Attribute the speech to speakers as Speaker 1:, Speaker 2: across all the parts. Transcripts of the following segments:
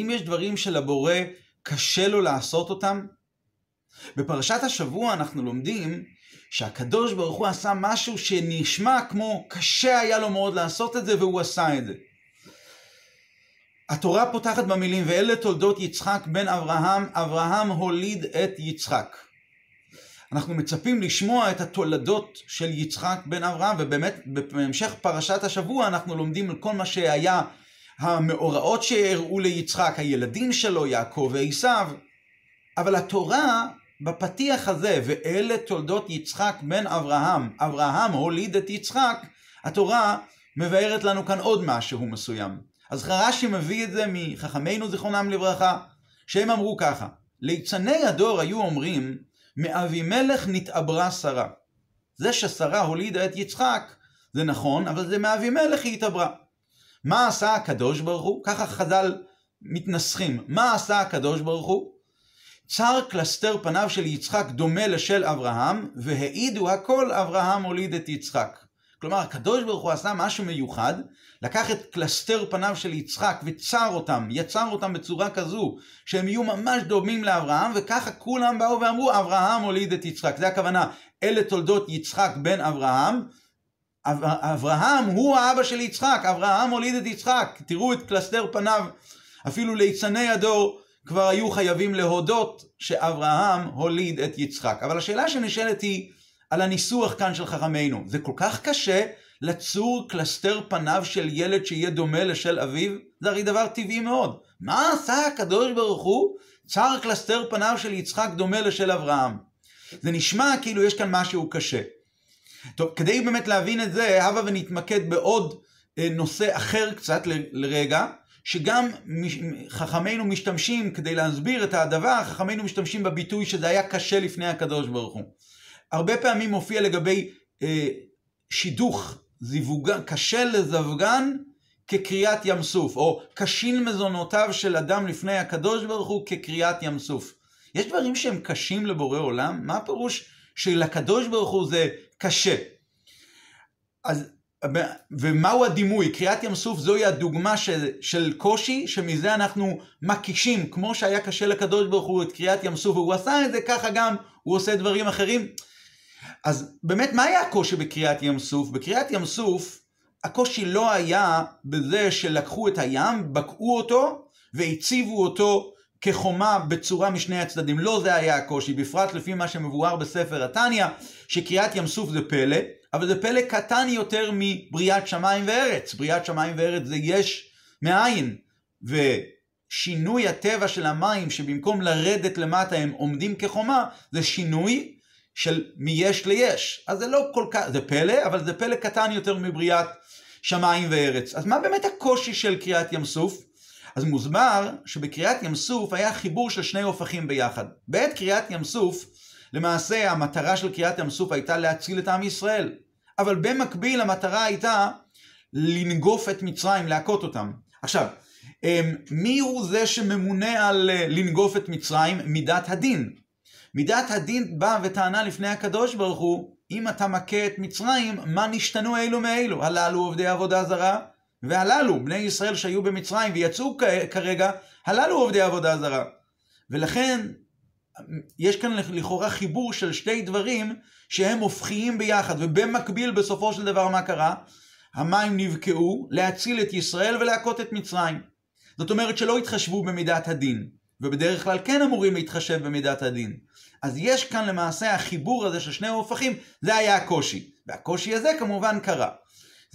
Speaker 1: אם יש דברים שלבורא קשה לו לעשות אותם, בפרשת השבוע אנחנו לומדים שהקדוש ברוך הוא עשה משהו שנשמע כמו קשה היה לו מאוד לעשות את זה והוא עשה את זה. התורה פותחת במילים ואלה תולדות יצחק בן אברהם, אברהם הוליד את יצחק. אנחנו מצפים לשמוע את התולדות של יצחק בן אברהם ובאמת בהמשך פרשת השבוע אנחנו לומדים על כל מה שהיה המאורעות שהראו ליצחק, הילדים שלו, יעקב ועשיו, אבל התורה בפתיח הזה, ואלה תולדות יצחק בן אברהם, אברהם הוליד את יצחק, התורה מבארת לנו כאן עוד משהו מסוים. אז חרשי מביא את זה מחכמינו זיכרונם לברכה, שהם אמרו ככה, ליצני הדור היו אומרים, מאבימלך נתעברה שרה. זה ששרה הולידה את יצחק, זה נכון, אבל זה מאבימלך היא התעברה. מה עשה הקדוש ברוך הוא? ככה חז"ל מתנסחים. מה עשה הקדוש ברוך הוא? צר קלסתר פניו של יצחק דומה לשל אברהם, והעידו הכל אברהם הוליד את יצחק. כלומר, הקדוש ברוך הוא עשה משהו מיוחד, לקח את קלסתר פניו של יצחק וצר אותם, יצר אותם בצורה כזו, שהם יהיו ממש דומים לאברהם, וככה כולם באו ואמרו, אברהם הוליד את יצחק. זה הכוונה, אלה תולדות יצחק בן אברהם, אברהם הוא האבא של יצחק, אברהם הוליד את יצחק, תראו את קלסתר פניו, אפילו ליצני הדור כבר היו חייבים להודות שאברהם הוליד את יצחק. אבל השאלה שנשאלת היא על הניסוח כאן של חכמינו, זה כל כך קשה לצור קלסתר פניו של ילד שיהיה דומה לשל אביו? זה הרי דבר טבעי מאוד. מה עשה הקדוש ברוך הוא? צר קלסתר פניו של יצחק דומה לשל אברהם. זה נשמע כאילו יש כאן משהו קשה. טוב, כדי באמת להבין את זה, הבה ונתמקד בעוד אה, נושא אחר קצת לרגע, שגם חכמינו משתמשים, כדי להסביר את הדבר, חכמינו משתמשים בביטוי שזה היה קשה לפני הקדוש ברוך הוא. הרבה פעמים מופיע לגבי אה, שידוך, זיווגן, קשה לזווגן כקריאת ים סוף, או קשין מזונותיו של אדם לפני הקדוש ברוך הוא כקריאת ים סוף. יש דברים שהם קשים לבורא עולם? מה הפירוש שלקדוש ברוך הוא זה קשה? אז ומהו הדימוי? קריאת ים סוף זוהי הדוגמה של, של קושי, שמזה אנחנו מקישים, כמו שהיה קשה לקדוש ברוך הוא את קריאת ים סוף, והוא עשה את זה, ככה גם הוא עושה דברים אחרים. אז באמת, מה היה הקושי בקריאת ים סוף? בקריאת ים סוף, הקושי לא היה בזה שלקחו את הים, בקעו אותו, והציבו אותו כחומה בצורה משני הצדדים. לא זה היה הקושי, בפרט לפי מה שמבואר בספר התניא, שקריאת ים סוף זה פלא, אבל זה פלא קטן יותר מבריאת שמיים וארץ. בריאת שמיים וארץ זה יש מאין. ושינוי הטבע של המים, שבמקום לרדת למטה הם עומדים כחומה, זה שינוי של מיש ליש. אז זה לא כל כך, זה פלא, אבל זה פלא קטן יותר מבריאת שמיים וארץ. אז מה באמת הקושי של קריאת ים סוף? אז מוסבר שבקריאת ים סוף היה חיבור של שני הופכים ביחד. בעת קריאת ים סוף, למעשה המטרה של קריאת ים סוף הייתה להציל את עם ישראל. אבל במקביל המטרה הייתה לנגוף את מצרים, להכות אותם. עכשיו, אמ, מי הוא זה שממונה על אה, לנגוף את מצרים? מידת הדין. מידת הדין באה וטענה לפני הקדוש ברוך הוא, אם אתה מכה את מצרים, מה נשתנו אלו מאלו? הללו עובדי עבודה זרה, והללו, בני ישראל שהיו במצרים ויצאו כרגע, הללו עובדי עבודה זרה. ולכן, יש כאן לכאורה חיבור של שתי דברים שהם הופכיים ביחד, ובמקביל בסופו של דבר מה קרה? המים נבקעו להציל את ישראל ולהכות את מצרים. זאת אומרת שלא התחשבו במידת הדין, ובדרך כלל כן אמורים להתחשב במידת הדין. אז יש כאן למעשה החיבור הזה של שני ההופכים, זה היה הקושי. והקושי הזה כמובן קרה.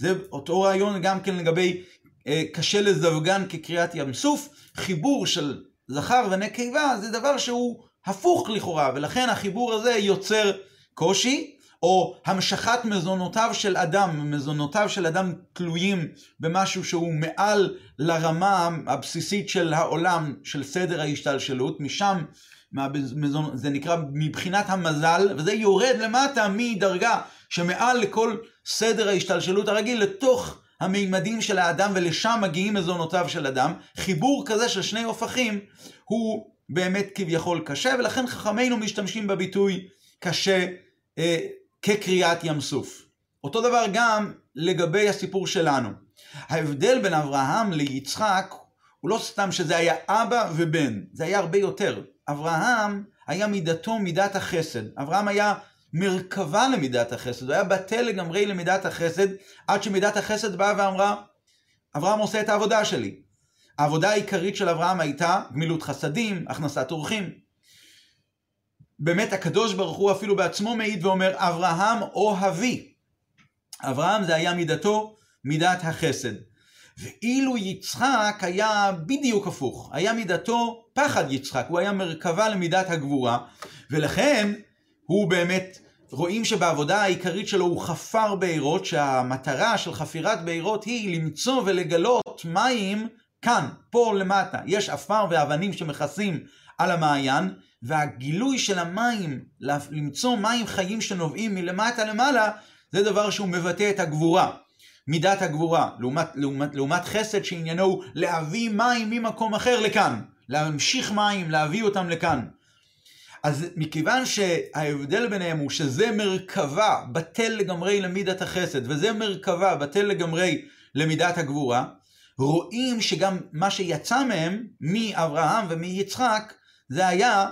Speaker 1: זה אותו רעיון גם כן לגבי אה, קשה לזווגן כקריאת ים. סוף, חיבור של זכר ונקבה זה דבר שהוא הפוך לכאורה, ולכן החיבור הזה יוצר קושי, או המשכת מזונותיו של אדם, מזונותיו של אדם תלויים במשהו שהוא מעל לרמה הבסיסית של העולם, של סדר ההשתלשלות, משם זה נקרא מבחינת המזל, וזה יורד למטה מדרגה שמעל לכל סדר ההשתלשלות הרגיל לתוך המימדים של האדם, ולשם מגיעים מזונותיו של אדם. חיבור כזה של שני הופכים הוא באמת כביכול קשה, ולכן חכמינו משתמשים בביטוי קשה אה, כקריאת ים סוף. אותו דבר גם לגבי הסיפור שלנו. ההבדל בין אברהם ליצחק הוא לא סתם שזה היה אבא ובן, זה היה הרבה יותר. אברהם היה מידתו מידת החסד. אברהם היה מרכבה למידת החסד, הוא היה בטל לגמרי למידת החסד, עד שמידת החסד באה ואמרה, אברהם עושה את העבודה שלי. העבודה העיקרית של אברהם הייתה גמילות חסדים, הכנסת אורחים. באמת הקדוש ברוך הוא אפילו בעצמו מעיד ואומר, אברהם אוהבי. אברהם זה היה מידתו, מידת החסד. ואילו יצחק היה בדיוק הפוך, היה מידתו פחד יצחק, הוא היה מרכבה למידת הגבורה, ולכן הוא באמת, רואים שבעבודה העיקרית שלו הוא חפר בארות, שהמטרה של חפירת בארות היא למצוא ולגלות מים כאן, פה למטה. יש עפר ואבנים שמכסים על המעיין, והגילוי של המים, למצוא מים חיים שנובעים מלמטה למעלה, זה דבר שהוא מבטא את הגבורה. מידת הגבורה, לעומת, לעומת, לעומת חסד שעניינו הוא להביא מים ממקום אחר לכאן, להמשיך מים, להביא אותם לכאן. אז מכיוון שההבדל ביניהם הוא שזה מרכבה בטל לגמרי למידת החסד, וזה מרכבה בטל לגמרי למידת הגבורה, רואים שגם מה שיצא מהם, מאברהם ומיצחק, זה היה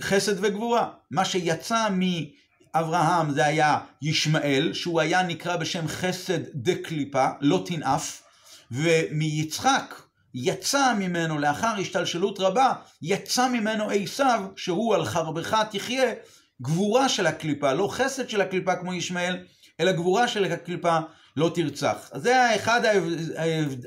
Speaker 1: חסד וגבורה. מה שיצא מאברהם זה היה ישמעאל, שהוא היה נקרא בשם חסד דה קליפה, לא תנאף, ומיצחק יצא ממנו לאחר השתלשלות רבה, יצא ממנו עשיו, שהוא על חרבך תחיה, גבורה של הקליפה, לא חסד של הקליפה כמו ישמעאל, אלא גבורה של הקליפה לא תרצח. אז זה אחד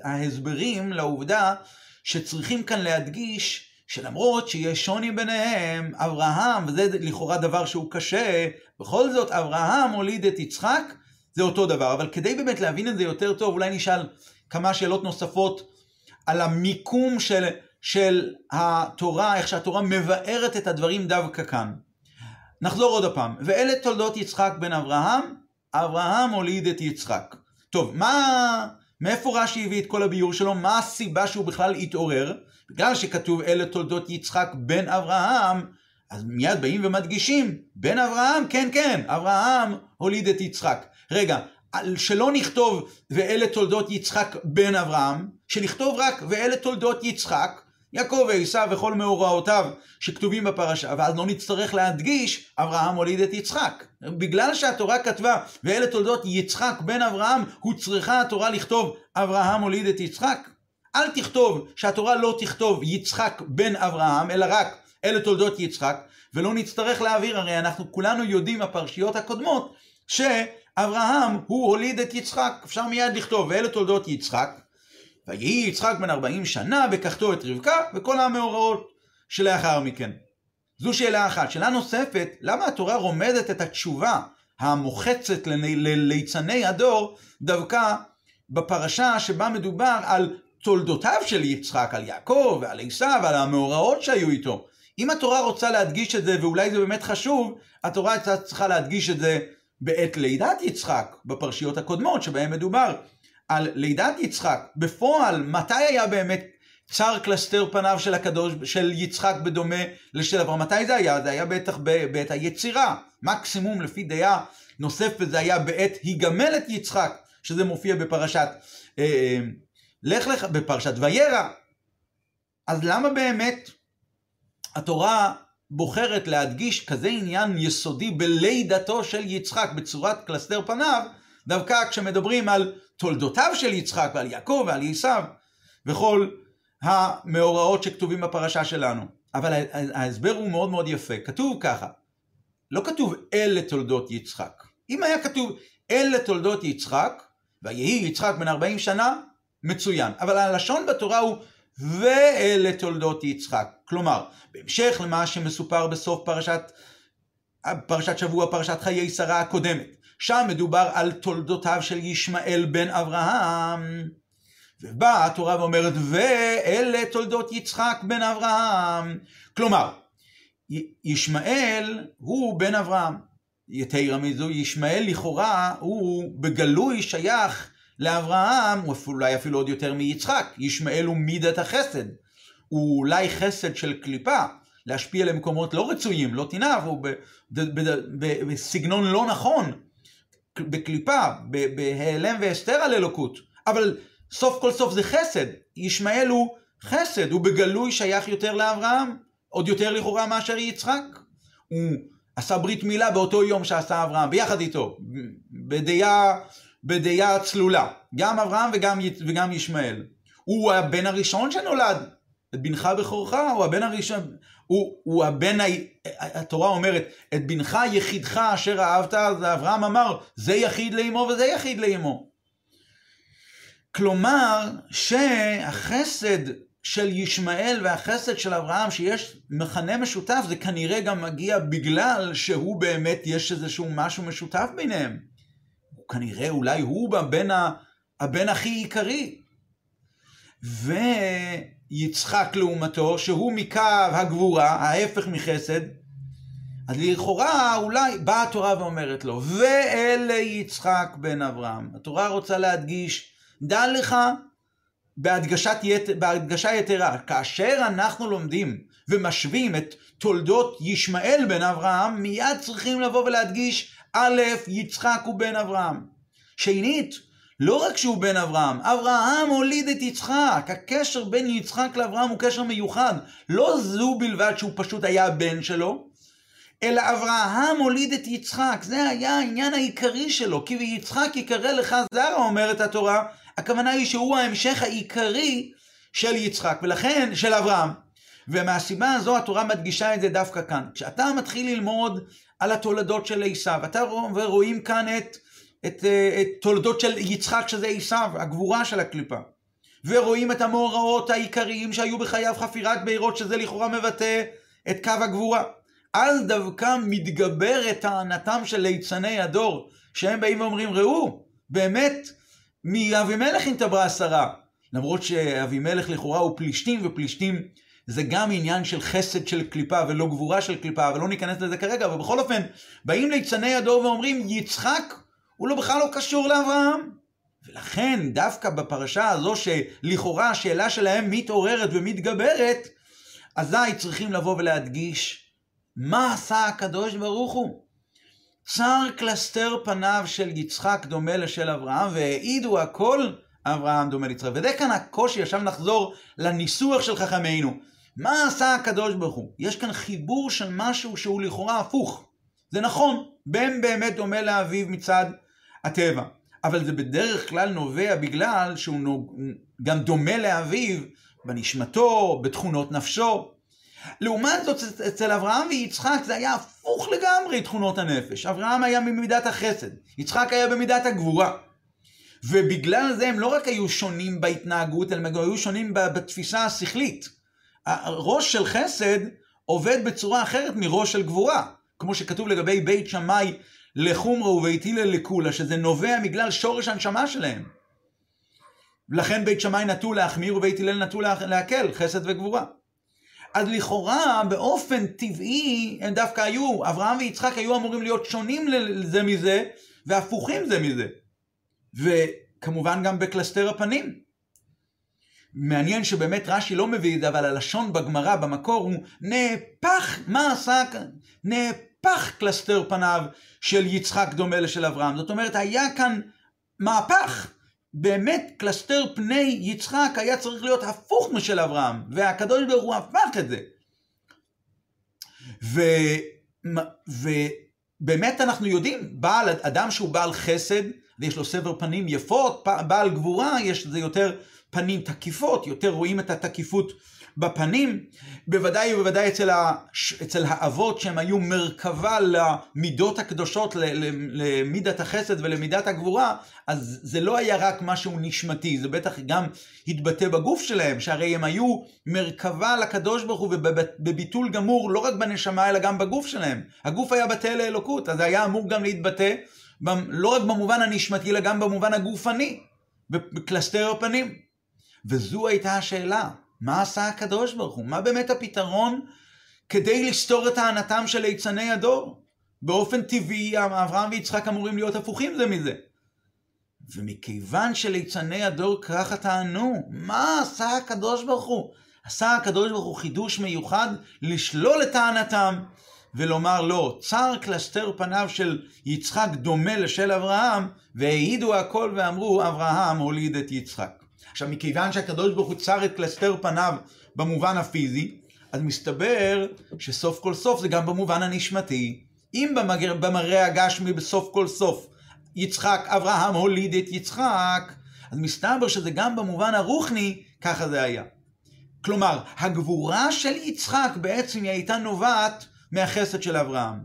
Speaker 1: ההסברים לעובדה שצריכים כאן להדגיש שלמרות שיש שוני ביניהם, אברהם, וזה לכאורה דבר שהוא קשה, בכל זאת אברהם הוליד את יצחק, זה אותו דבר. אבל כדי באמת להבין את זה יותר טוב, אולי נשאל כמה שאלות נוספות על המיקום של, של התורה, איך שהתורה מבארת את הדברים דווקא כאן. נחזור עוד הפעם. ואלה תולדות יצחק בן אברהם, אברהם הוליד את יצחק. טוב, מה... מאיפה רש"י הביא את כל הביור שלו? מה הסיבה שהוא בכלל התעורר? בגלל שכתוב אלה תולדות יצחק בן אברהם, אז מיד באים ומדגישים, בן אברהם, כן כן, אברהם הוליד את יצחק. רגע, שלא נכתוב ואלה תולדות יצחק בן אברהם, שנכתוב רק ואלה תולדות יצחק, יעקב ועשיו וכל מאורעותיו שכתובים בפרשה, ואז לא נצטרך להדגיש אברהם הוליד את יצחק. בגלל שהתורה כתבה ואלה תולדות יצחק בן אברהם, הוצרכה התורה לכתוב אברהם הוליד את יצחק. אל תכתוב שהתורה לא תכתוב יצחק בן אברהם, אלא רק אלה תולדות יצחק, ולא נצטרך להעביר, הרי אנחנו כולנו יודעים מהפרשיות הקודמות, שאברהם הוא הוליד את יצחק, אפשר מיד לכתוב ואלה תולדות יצחק, ויהי יצחק בן 40 שנה, וקחתו את רבקה, וכל המאורעות שלאחר מכן. זו שאלה אחת. שאלה נוספת, למה התורה רומדת את התשובה המוחצת לליצני הדור, דווקא בפרשה שבה מדובר על תולדותיו של יצחק, על יעקב ועל עשיו ועל המאורעות שהיו איתו. אם התורה רוצה להדגיש את זה, ואולי זה באמת חשוב, התורה הייתה צריכה להדגיש את זה בעת לידת יצחק, בפרשיות הקודמות שבהן מדובר על לידת יצחק. בפועל, מתי היה באמת צר קלסתר פניו של הקדוש, של יצחק בדומה לשל אברהם? מתי זה היה? זה היה בטח בעת היצירה. מקסימום לפי דעה נוספת זה היה בעת היגמל את יצחק, שזה מופיע בפרשת אה, אה, לך לך, בפרשת וירא. אז למה באמת התורה בוחרת להדגיש כזה עניין יסודי בלידתו של יצחק בצורת קלסתר פניו, דווקא כשמדברים על תולדותיו של יצחק ועל יעקב ועל עשיו וכל המאורעות שכתובים בפרשה שלנו. אבל ההסבר הוא מאוד מאוד יפה. כתוב ככה, לא כתוב אלה תולדות יצחק. אם היה כתוב אלה תולדות יצחק, ויהי יצחק בן 40 שנה, מצוין. אבל הלשון בתורה הוא ואלה תולדות יצחק. כלומר, בהמשך למה שמסופר בסוף פרשת, פרשת שבוע, פרשת חיי שרה הקודמת. שם מדובר על תולדותיו של ישמעאל בן אברהם. ובאה התורה ואומרת, ואלה תולדות יצחק בן אברהם. כלומר, ישמעאל הוא בן אברהם. יתרה מזו, ישמעאל לכאורה הוא בגלוי שייך לאברהם, או אולי אפילו עוד יותר מיצחק. ישמעאל הוא מידת החסד. הוא אולי חסד של קליפה, להשפיע למקומות לא רצויים, לא תנאף, הוא בסגנון לא נכון. בקליפה, בהיעלם והסתר על אלוקות, אבל סוף כל סוף זה חסד. ישמעאל הוא חסד, הוא בגלוי שייך יותר לאברהם, עוד יותר לכאורה מאשר יצחק. הוא עשה ברית מילה באותו יום שעשה אברהם, ביחד איתו, בדעה, בדעה צלולה. גם אברהם וגם, וגם ישמעאל. הוא הבן הראשון שנולד, את בנך בכורך, הוא הבן הראשון, הוא, הוא הבן, התורה אומרת, את בנך יחידך אשר אהבת, אז אברהם אמר, זה יחיד לאמו וזה יחיד לאמו. כלומר, שהחסד של ישמעאל והחסד של אברהם, שיש מכנה משותף, זה כנראה גם מגיע בגלל שהוא באמת, יש איזשהו משהו משותף ביניהם. כנראה, אולי הוא הבן, הבן הכי עיקרי. ויצחק לעומתו, שהוא מקו הגבורה, ההפך מחסד, אז לכאורה אולי באה התורה ואומרת לו, ואלה יצחק בן אברהם. התורה רוצה להדגיש, דע לך בהדגשת ית... בהדגשה יתרה, כאשר אנחנו לומדים ומשווים את תולדות ישמעאל בן אברהם, מיד צריכים לבוא ולהדגיש, א', יצחק הוא בן אברהם. שנית, לא רק שהוא בן אברהם, אברהם הוליד את יצחק. הקשר בין יצחק לאברהם הוא קשר מיוחד. לא זו בלבד שהוא פשוט היה בן שלו, אלא אברהם הוליד את יצחק. זה היה העניין העיקרי שלו. כי ויצחק יקרא לך זרע, אומרת התורה. הכוונה היא שהוא ההמשך העיקרי של יצחק, ולכן, של אברהם. ומהסיבה הזו התורה מדגישה את זה דווקא כאן. כשאתה מתחיל ללמוד על התולדות של עשיו, אתה רואים כאן את את, אה, את תולדות של יצחק שזה עשיו, הגבורה של הקליפה. ורואים את המאורעות העיקריים שהיו בחייו חפירת בארות שזה לכאורה מבטא את קו הגבורה. אז דווקא מתגברת טענתם של ליצני הדור, שהם באים ואומרים, ראו, באמת, מאבימלך התעברה שרה. למרות שאבימלך לכאורה הוא פלישתים, ופלישתים זה גם עניין של חסד של קליפה ולא גבורה של קליפה, ולא ניכנס לזה כרגע, אבל בכל אופן, באים ליצני הדור ואומרים, יצחק הוא לא בכלל לא קשור לאברהם. ולכן דווקא בפרשה הזו שלכאורה השאלה שלהם מתעוררת ומתגברת, אזי צריכים לבוא ולהדגיש מה עשה הקדוש ברוך הוא. צר קלסתר פניו של יצחק דומה לשל אברהם, והעידו הכל אברהם דומה ליצחק. וזה כאן הקושי, עכשיו נחזור לניסוח של חכמינו. מה עשה הקדוש ברוך הוא? יש כאן חיבור של משהו שהוא לכאורה הפוך. זה נכון, בן באמת דומה לאביו מצד הטבע. אבל זה בדרך כלל נובע בגלל שהוא גם דומה לאביו בנשמתו, בתכונות נפשו. לעומת זאת, אצל אברהם ויצחק זה היה הפוך לגמרי תכונות הנפש. אברהם היה ממידת החסד, יצחק היה במידת הגבורה. ובגלל זה הם לא רק היו שונים בהתנהגות, אלא הם היו שונים בתפיסה השכלית. הראש של חסד עובד בצורה אחרת מראש של גבורה. כמו שכתוב לגבי בית שמאי לחומרה ובית הלל לקולה, שזה נובע בגלל שורש הנשמה שלהם. לכן בית שמאי נטו להחמיר ובית הלל נטו להקל, חסד וגבורה. אז לכאורה, באופן טבעי, הם דווקא היו, אברהם ויצחק היו אמורים להיות שונים זה מזה, והפוכים זה מזה. וכמובן גם בקלסתר הפנים. מעניין שבאמת רש"י לא מביא את זה, אבל הלשון בגמרא, במקור, הוא נהפך, מה עשה כאן? נהפך קלסתר פניו של יצחק דומה לשל אברהם. זאת אומרת, היה כאן מהפך. באמת קלסתר פני יצחק היה צריך להיות הפוך משל אברהם, והקדוש ברוך הוא הפך את זה. ו... ובאמת אנחנו יודעים, בעל, אדם שהוא בעל חסד, ויש לו סבר פנים יפות, בעל גבורה, יש לזה יותר פנים תקיפות, יותר רואים את התקיפות בפנים, בוודאי ובוודאי אצל, ה, אצל האבות שהם היו מרכבה למידות הקדושות, למידת החסד ולמידת הגבורה, אז זה לא היה רק משהו נשמתי, זה בטח גם התבטא בגוף שלהם, שהרי הם היו מרכבה לקדוש ברוך הוא ובביטול גמור לא רק בנשמה אלא גם בגוף שלהם. הגוף היה בטל לאלוקות, אז זה היה אמור גם להתבטא לא רק במובן הנשמתי אלא גם במובן הגופני, בקלסתר הפנים. וזו הייתה השאלה. מה עשה הקדוש ברוך הוא? מה באמת הפתרון כדי לסתור את טענתם של ליצני הדור? באופן טבעי אברהם ויצחק אמורים להיות הפוכים זה מזה. ומכיוון שליצני הדור ככה טענו, מה עשה הקדוש ברוך הוא? עשה הקדוש ברוך הוא חידוש מיוחד לשלול את טענתם ולומר לו, צר קלסתר פניו של יצחק דומה לשל אברהם, והעידו הכל ואמרו, אברהם הוליד את יצחק. עכשיו, מכיוון שהקדוש ברוך הוא צר את קלסתר פניו במובן הפיזי, אז מסתבר שסוף כל סוף זה גם במובן הנשמתי. אם במראה הגשמי בסוף כל סוף יצחק, אברהם הוליד את יצחק, אז מסתבר שזה גם במובן הרוחני, ככה זה היה. כלומר, הגבורה של יצחק בעצם היא הייתה נובעת מהחסד של אברהם.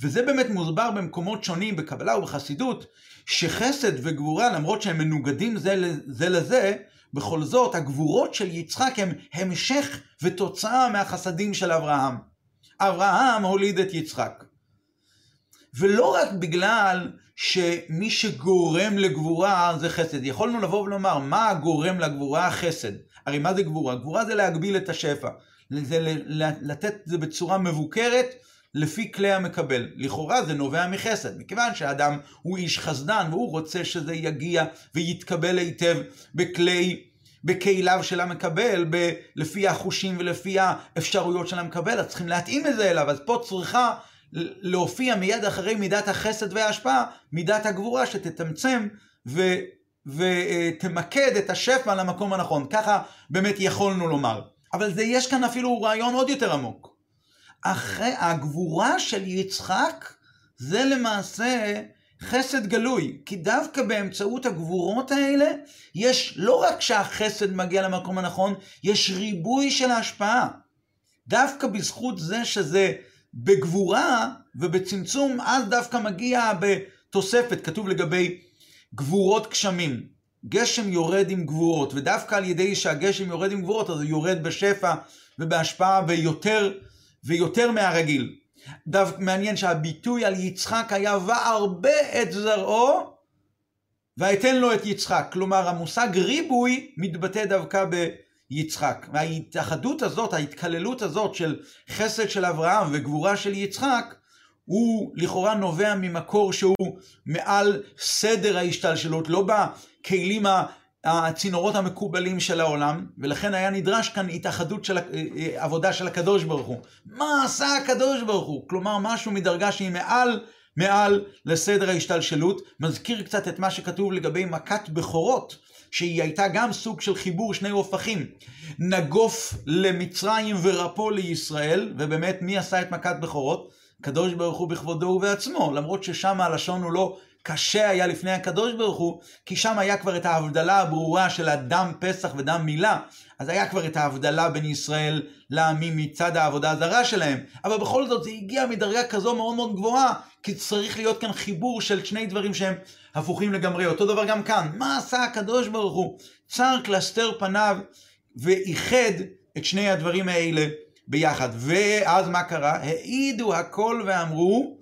Speaker 1: וזה באמת מוסבר במקומות שונים בקבלה ובחסידות, שחסד וגבורה, למרות שהם מנוגדים זה, זה לזה, בכל זאת, הגבורות של יצחק הם המשך ותוצאה מהחסדים של אברהם. אברהם הוליד את יצחק. ולא רק בגלל שמי שגורם לגבורה זה חסד. יכולנו לבוא ולומר, מה גורם לגבורה? חסד. הרי מה זה גבורה? גבורה זה להגביל את השפע. זה לתת את זה בצורה מבוקרת לפי כלי המקבל. לכאורה זה נובע מחסד, מכיוון שהאדם הוא איש חסדן והוא רוצה שזה יגיע ויתקבל היטב בכלי, בכליו של המקבל, ב, לפי החושים ולפי האפשרויות של המקבל, אז צריכים להתאים את זה אליו, אז פה צריכה להופיע מיד אחרי מידת החסד וההשפעה, מידת הגבורה שתתמצם ו, ותמקד את השפע למקום הנכון. ככה באמת יכולנו לומר. אבל זה, יש כאן אפילו רעיון עוד יותר עמוק. אחרי הגבורה של יצחק זה למעשה חסד גלוי, כי דווקא באמצעות הגבורות האלה יש לא רק שהחסד מגיע למקום הנכון, יש ריבוי של ההשפעה. דווקא בזכות זה שזה בגבורה ובצמצום, אז דווקא מגיע בתוספת, כתוב לגבי גבורות גשמים. גשם יורד עם גבורות, ודווקא על ידי שהגשם יורד עם גבורות, אז הוא יורד בשפע ובהשפעה ויותר ויותר מהרגיל. דווקא מעניין שהביטוי על יצחק היה והרבה את זרעו ואתן לו את יצחק. כלומר המושג ריבוי מתבטא דווקא ביצחק. וההתאחדות הזאת, ההתקללות הזאת של חסד של אברהם וגבורה של יצחק, הוא לכאורה נובע ממקור שהוא מעל סדר ההשתלשלות, לא בכלים הצינורות המקובלים של העולם, ולכן היה נדרש כאן התאחדות של עבודה של הקדוש ברוך הוא. מה עשה הקדוש ברוך הוא? כלומר, משהו מדרגה שהיא מעל, מעל לסדר ההשתלשלות. מזכיר קצת את מה שכתוב לגבי מכת בכורות, שהיא הייתה גם סוג של חיבור שני הופכים. נגוף למצרים ורפו לישראל, ובאמת, מי עשה את מכת בכורות? הקדוש ברוך הוא בכבודו ובעצמו, למרות ששם הלשון הוא לא קשה היה לפני הקדוש ברוך הוא, כי שם היה כבר את ההבדלה הברורה של הדם פסח ודם מילה, אז היה כבר את ההבדלה בין ישראל לעמים מצד העבודה הזרה שלהם, אבל בכל זאת זה הגיע מדרגה כזו מאוד מאוד גבוהה, כי צריך להיות כאן חיבור של שני דברים שהם הפוכים לגמרי. אותו דבר גם כאן, מה עשה הקדוש ברוך הוא? צר קלסתר פניו ואיחד את שני הדברים האלה ביחד. ואז מה קרה? העידו הכל ואמרו,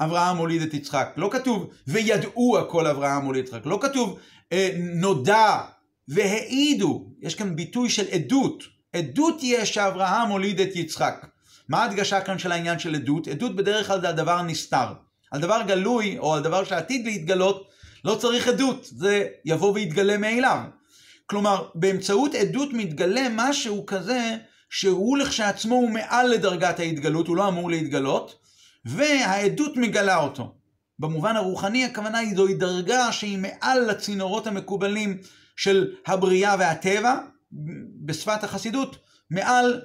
Speaker 1: אברהם הוליד את יצחק. לא כתוב וידעו הכל אברהם הוליד את יצחק. לא כתוב אה, נודע והעידו. יש כאן ביטוי של עדות. עדות יש שאברהם הוליד את יצחק. מה ההדגשה כאן של העניין של עדות? עדות בדרך כלל זה על דבר נסתר. על דבר גלוי או על דבר שעתיד להתגלות, לא צריך עדות. זה יבוא ויתגלה מאליו. כלומר, באמצעות עדות מתגלה משהו כזה שהוא לכשעצמו הוא מעל לדרגת ההתגלות, הוא לא אמור להתגלות, והעדות מגלה אותו. במובן הרוחני הכוונה היא זוהי דרגה שהיא מעל לצינורות המקובלים של הבריאה והטבע, בשפת החסידות, מעל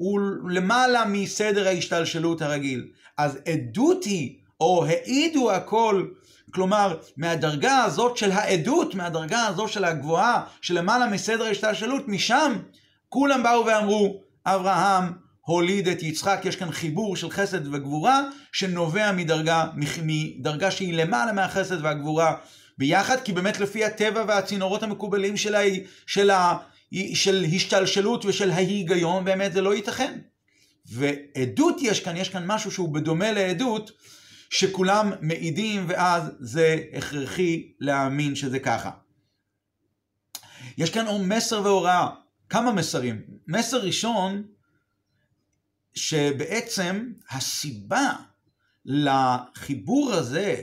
Speaker 1: ולמעלה מסדר ההשתלשלות הרגיל. אז עדות היא, או העידו הכל, כלומר, מהדרגה הזאת של העדות, מהדרגה הזאת של הגבוהה, שלמעלה מסדר ההשתלשלות, משם כולם באו ואמרו, אברהם הוליד את יצחק, יש כאן חיבור של חסד וגבורה שנובע מדרגה, מדרגה שהיא למעלה מהחסד והגבורה ביחד, כי באמת לפי הטבע והצינורות המקובלים של, ה, של, ה, של השתלשלות ושל ההיגיון, באמת זה לא ייתכן. ועדות יש כאן, יש כאן משהו שהוא בדומה לעדות, שכולם מעידים ואז זה הכרחי להאמין שזה ככה. יש כאן מסר והוראה, כמה מסרים. מסר ראשון, שבעצם הסיבה לחיבור הזה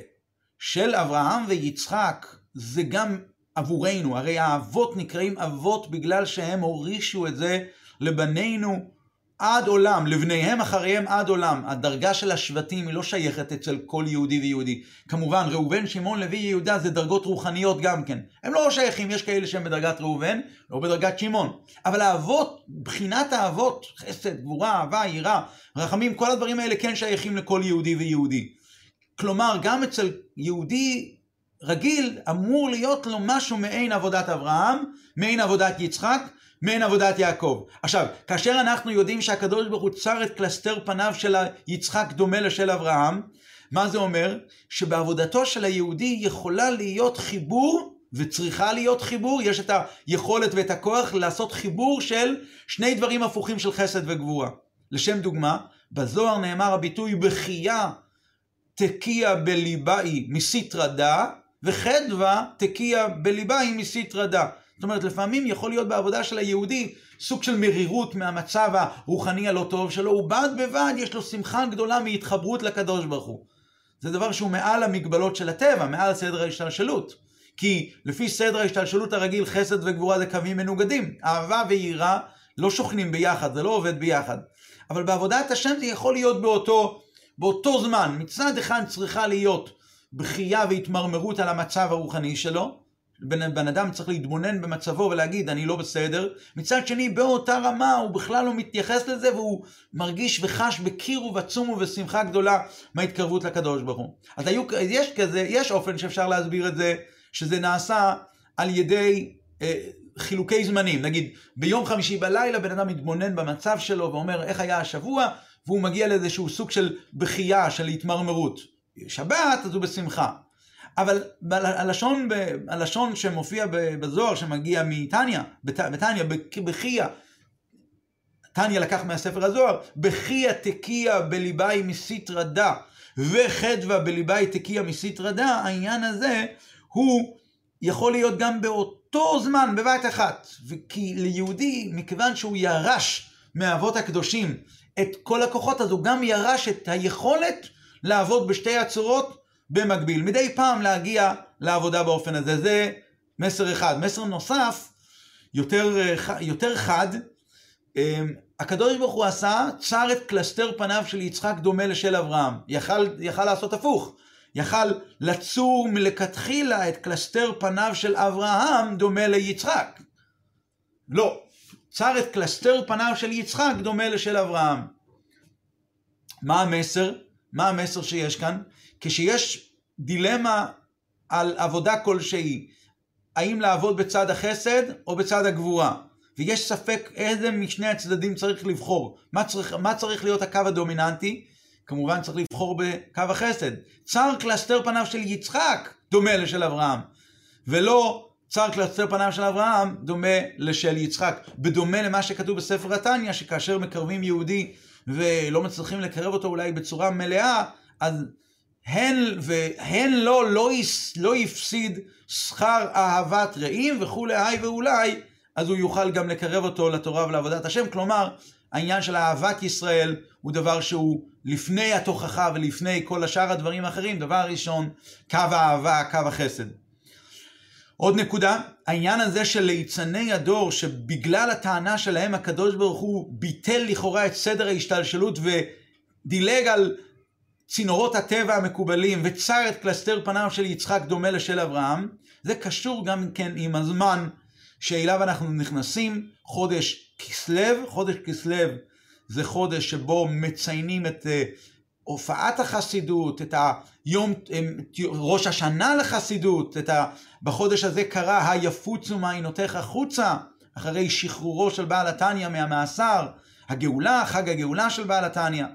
Speaker 1: של אברהם ויצחק זה גם עבורנו, הרי האבות נקראים אבות בגלל שהם הורישו את זה לבנינו עד עולם, לבניהם אחריהם עד עולם. הדרגה של השבטים היא לא שייכת אצל כל יהודי ויהודי. כמובן, ראובן, שמעון, לוי, יהודה זה דרגות רוחניות גם כן. הם לא שייכים, יש כאלה שהם בדרגת ראובן, לא בדרגת שמעון. אבל האבות, בחינת האבות, חסד, גבורה, אהבה, יראה, רחמים, כל הדברים האלה כן שייכים לכל יהודי ויהודי. כלומר, גם אצל יהודי רגיל אמור להיות לו משהו מעין עבודת אברהם, מעין עבודת יצחק, מעין עבודת יעקב. עכשיו, כאשר אנחנו יודעים שהקדוש ברוך הוא צר את קלסתר פניו של יצחק דומה לשל אברהם, מה זה אומר? שבעבודתו של היהודי יכולה להיות חיבור וצריכה להיות חיבור, יש את היכולת ואת הכוח לעשות חיבור של שני דברים הפוכים של חסד וגבורה. לשם דוגמה, בזוהר נאמר הביטוי בכייה תקיע בליבאי מסיתרא דא, וחדווה תקיע בליבאי מסיתרא דא. זאת אומרת, לפעמים יכול להיות בעבודה של היהודי סוג של מרירות מהמצב הרוחני הלא טוב שלו, ובד בבד יש לו שמחה גדולה מהתחברות לקדוש ברוך הוא. זה דבר שהוא מעל המגבלות של הטבע, מעל סדר ההשתלשלות. כי לפי סדר ההשתלשלות הרגיל, חסד וגבורה זה קווים מנוגדים. אהבה ויראה לא שוכנים ביחד, זה לא עובד ביחד. אבל בעבודת השם זה יכול להיות באותו, באותו זמן. מצד אחד צריכה להיות בכייה והתמרמרות על המצב הרוחני שלו, בן, בן אדם צריך להתבונן במצבו ולהגיד אני לא בסדר, מצד שני באותה רמה הוא בכלל לא מתייחס לזה והוא מרגיש וחש בקיר עצום ובשמחה גדולה מההתקרבות לקדוש ברוך הוא. אז היו, יש כזה, יש אופן שאפשר להסביר את זה, שזה נעשה על ידי אה, חילוקי זמנים, נגיד ביום חמישי בלילה בן אדם מתבונן במצב שלו ואומר איך היה השבוע והוא מגיע לאיזשהו סוג של בכייה, של התמרמרות. שבת אז הוא בשמחה. אבל הלשון, הלשון שמופיע בזוהר, שמגיע מתניא, בתניא, בחייא, תניא לקח מהספר הזוהר, בחייא תקיע בליבאי מסיתרא דא, וחדווה בליבאי תקיע מסיתרא דא, העניין הזה הוא יכול להיות גם באותו זמן, בבית אחת. כי ליהודי, מכיוון שהוא ירש מהאבות הקדושים את כל הכוחות, אז הוא גם ירש את היכולת לעבוד בשתי הצורות במקביל. מדי פעם להגיע לעבודה באופן הזה. זה מסר אחד. מסר נוסף, יותר, יותר חד, אמ, הקדוש ברוך הוא עשה, צר את קלסתר פניו של יצחק דומה לשל אברהם. יכל, יכל לעשות הפוך. יכל לצור מלכתחילה את קלסתר פניו של אברהם דומה ליצחק. לא. צר את קלסתר פניו של יצחק דומה לשל אברהם. מה המסר? מה המסר שיש כאן? כשיש דילמה על עבודה כלשהי, האם לעבוד בצד החסד או בצד הגבורה, ויש ספק איזה משני הצדדים צריך לבחור, מה צריך, מה צריך להיות הקו הדומיננטי, כמובן צריך לבחור בקו החסד. צר קלסתר פניו של יצחק דומה לשל אברהם, ולא צר קלסתר פניו של אברהם דומה לשל יצחק. בדומה למה שכתוב בספר התניא, שכאשר מקרבים יהודי ולא מצליחים לקרב אותו אולי בצורה מלאה, אז הן והן לא, לא, לא יפסיד שכר אהבת רעים וכולי היי ואולי, אז הוא יוכל גם לקרב אותו לתורה ולעבודת השם. כלומר, העניין של אהבת ישראל הוא דבר שהוא לפני התוכחה ולפני כל השאר הדברים האחרים. דבר ראשון, קו האהבה, קו החסד. עוד נקודה, העניין הזה של ליצני הדור, שבגלל הטענה שלהם הקדוש ברוך הוא ביטל לכאורה את סדר ההשתלשלות ודילג על צינורות הטבע המקובלים וצר את קלסתר פניו של יצחק דומה לשל אברהם, זה קשור גם כן עם הזמן שאליו אנחנו נכנסים, חודש כסלו, חודש כסלו זה חודש שבו מציינים את uh, הופעת החסידות, את היום, את ראש השנה לחסידות, את ה, בחודש הזה קרה היפוצו מעיינותיך חוצה, אחרי שחרורו של בעל התניא מהמאסר, הגאולה, חג הגאולה של בעל התניא.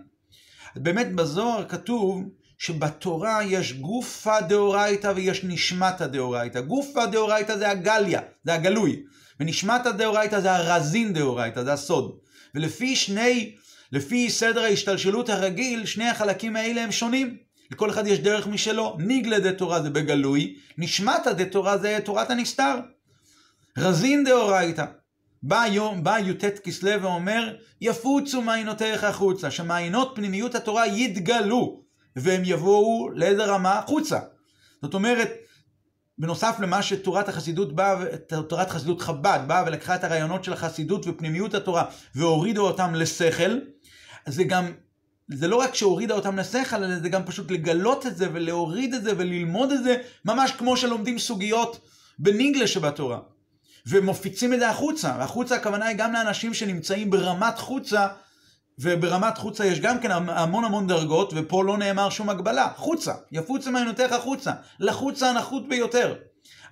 Speaker 1: באמת בזוהר כתוב שבתורה יש גופה דאורייתא ויש נשמתא דאורייתא. גופה דאורייתא זה הגליה, זה הגלוי, ונשמתא דאורייתא זה הרזין דאורייתא, זה הסוד. ולפי שני, לפי סדר ההשתלשלות הרגיל, שני החלקים האלה הם שונים. לכל אחד יש דרך משלו. ניגלה דתורה זה בגלוי, נשמתא דתורה זה תורת הנסתר. רזין דאורייתא. בא, יום, בא י"ט כסלו ואומר, יפוצו מעיינותיך החוצה, שמעיינות פנימיות התורה יתגלו, והם יבואו לאיזה רמה? החוצה. זאת אומרת, בנוסף למה שתורת החסידות באה, תורת חסידות חב"ד באה ולקחה את הרעיונות של החסידות ופנימיות התורה והורידו אותם לשכל, זה גם, זה לא רק שהורידה אותם לשכל, אלא זה גם פשוט לגלות את זה ולהוריד את זה וללמוד את זה, ממש כמו שלומדים סוגיות בניגלה שבתורה. ומופיצים את זה החוצה, והחוצה הכוונה היא גם לאנשים שנמצאים ברמת חוצה, וברמת חוצה יש גם כן המון המון דרגות, ופה לא נאמר שום הגבלה. חוצה, יפוצה מעיינותיך החוצה, לחוצה הנחות ביותר.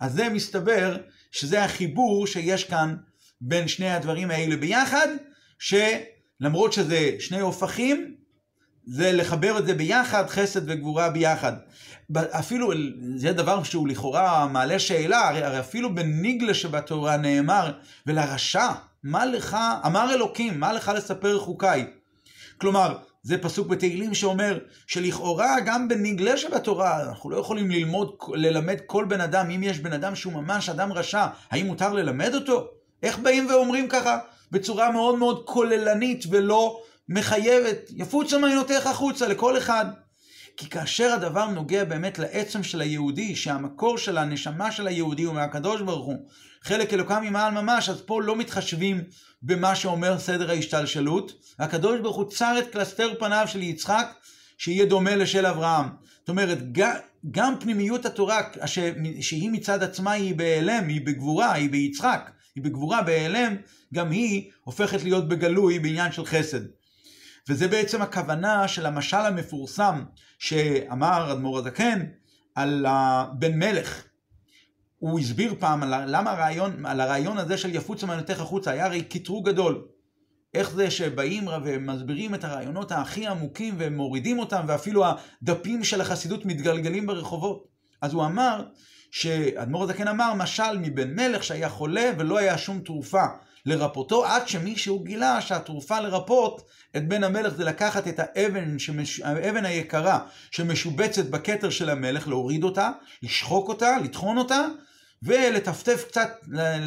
Speaker 1: אז זה מסתבר שזה החיבור שיש כאן בין שני הדברים האלה ביחד, שלמרות שזה שני הופכים, זה לחבר את זה ביחד, חסד וגבורה ביחד. אפילו, זה דבר שהוא לכאורה מעלה שאלה, הרי, הרי אפילו בניגלה שבתורה נאמר, ולרשע, מה לך, אמר אלוקים, מה לך לספר חוקיי? כלומר, זה פסוק בתהילים שאומר שלכאורה גם בנגלה שבתורה אנחנו לא יכולים ללמוד, ללמד כל בן אדם, אם יש בן אדם שהוא ממש אדם רשע, האם מותר ללמד אותו? איך באים ואומרים ככה בצורה מאוד מאוד כוללנית ולא מחייבת, יפוצה מעיינותיך החוצה לכל אחד. כי כאשר הדבר נוגע באמת לעצם של היהודי, שהמקור של הנשמה של היהודי הוא מהקדוש ברוך הוא, חלק אלוקם ממעל ממש, אז פה לא מתחשבים במה שאומר סדר ההשתלשלות. הקדוש ברוך הוא צר את קלסתר פניו של יצחק, שיהיה דומה לשל אברהם. זאת אומרת, גם פנימיות התורה, שהיא מצד עצמה היא בהיעלם, היא בגבורה, היא ביצחק, היא בגבורה בהיעלם, גם היא הופכת להיות בגלוי בעניין של חסד. וזה בעצם הכוונה של המשל המפורסם שאמר אדמו"ר הזקן על בן מלך. הוא הסביר פעם על, למה הרעיון, על הרעיון הזה של יפוץ אמנותיך החוצה, היה הרי קטרוג גדול. איך זה שבאים ומסבירים את הרעיונות הכי עמוקים ומורידים אותם, ואפילו הדפים של החסידות מתגלגלים ברחובות. אז הוא אמר, שאדמו"ר הזקן אמר, משל מבן מלך שהיה חולה ולא היה שום תרופה לרפותו, עד שמישהו גילה שהתרופה לרפות את בן המלך זה לקחת את האבן, שמש... האבן היקרה שמשובצת בכתר של המלך, להוריד אותה, לשחוק אותה, לטחון אותה, ולטפטף קצת,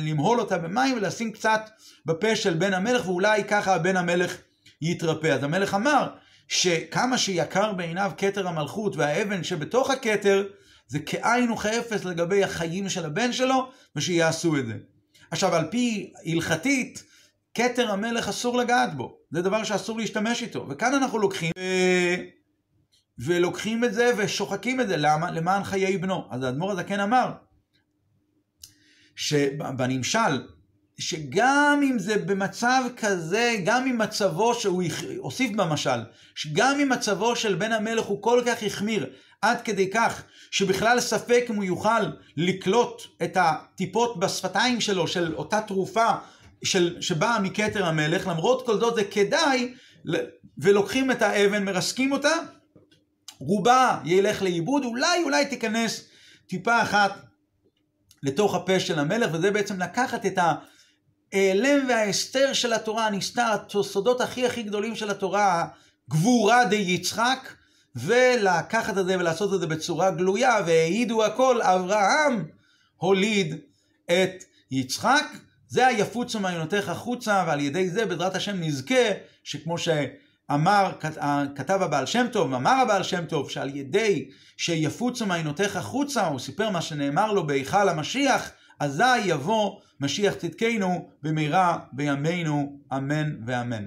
Speaker 1: למהול אותה במים ולשים קצת בפה של בן המלך, ואולי ככה בן המלך יתרפא. אז המלך אמר שכמה שיקר בעיניו כתר המלכות והאבן שבתוך הכתר, זה כאין וכאפס לגבי החיים של הבן שלו, ושיעשו את זה. עכשיו, על פי הלכתית, כתר המלך אסור לגעת בו. זה דבר שאסור להשתמש איתו. וכאן אנחנו לוקחים, ו... ולוקחים את זה ושוחקים את זה. למה? למען חיי בנו. אז האדמו"ר הזקן אמר, שבנמשל, שגם אם זה במצב כזה, גם אם מצבו, שהוא הוסיף במשל, שגם אם מצבו של בן המלך הוא כל כך החמיר, עד כדי כך שבכלל ספק אם הוא יוכל לקלוט את הטיפות בשפתיים שלו של אותה תרופה של, שבאה מכתר המלך, למרות כל זאת זה כדאי, ולוקחים את האבן, מרסקים אותה, רובה ילך לאיבוד, אולי אולי תיכנס טיפה אחת לתוך הפה של המלך, וזה בעצם לקחת את ההיעלם וההסתר של התורה, הנסתר, הסודות הכי הכי גדולים של התורה, גבורה די יצחק, ולקחת את זה ולעשות את זה בצורה גלויה, והעידו הכל, אברהם הוליד את יצחק. זה היפוץ ומעיינותיך החוצה, ועל ידי זה בעזרת השם נזכה, שכמו שאמר, כתב הבעל שם טוב, אמר הבעל שם טוב, שעל ידי שיפוצו מעיינותיך החוצה, הוא סיפר מה שנאמר לו בהיכל המשיח, אזי יבוא משיח צדקנו במהרה בימינו, אמן ואמן.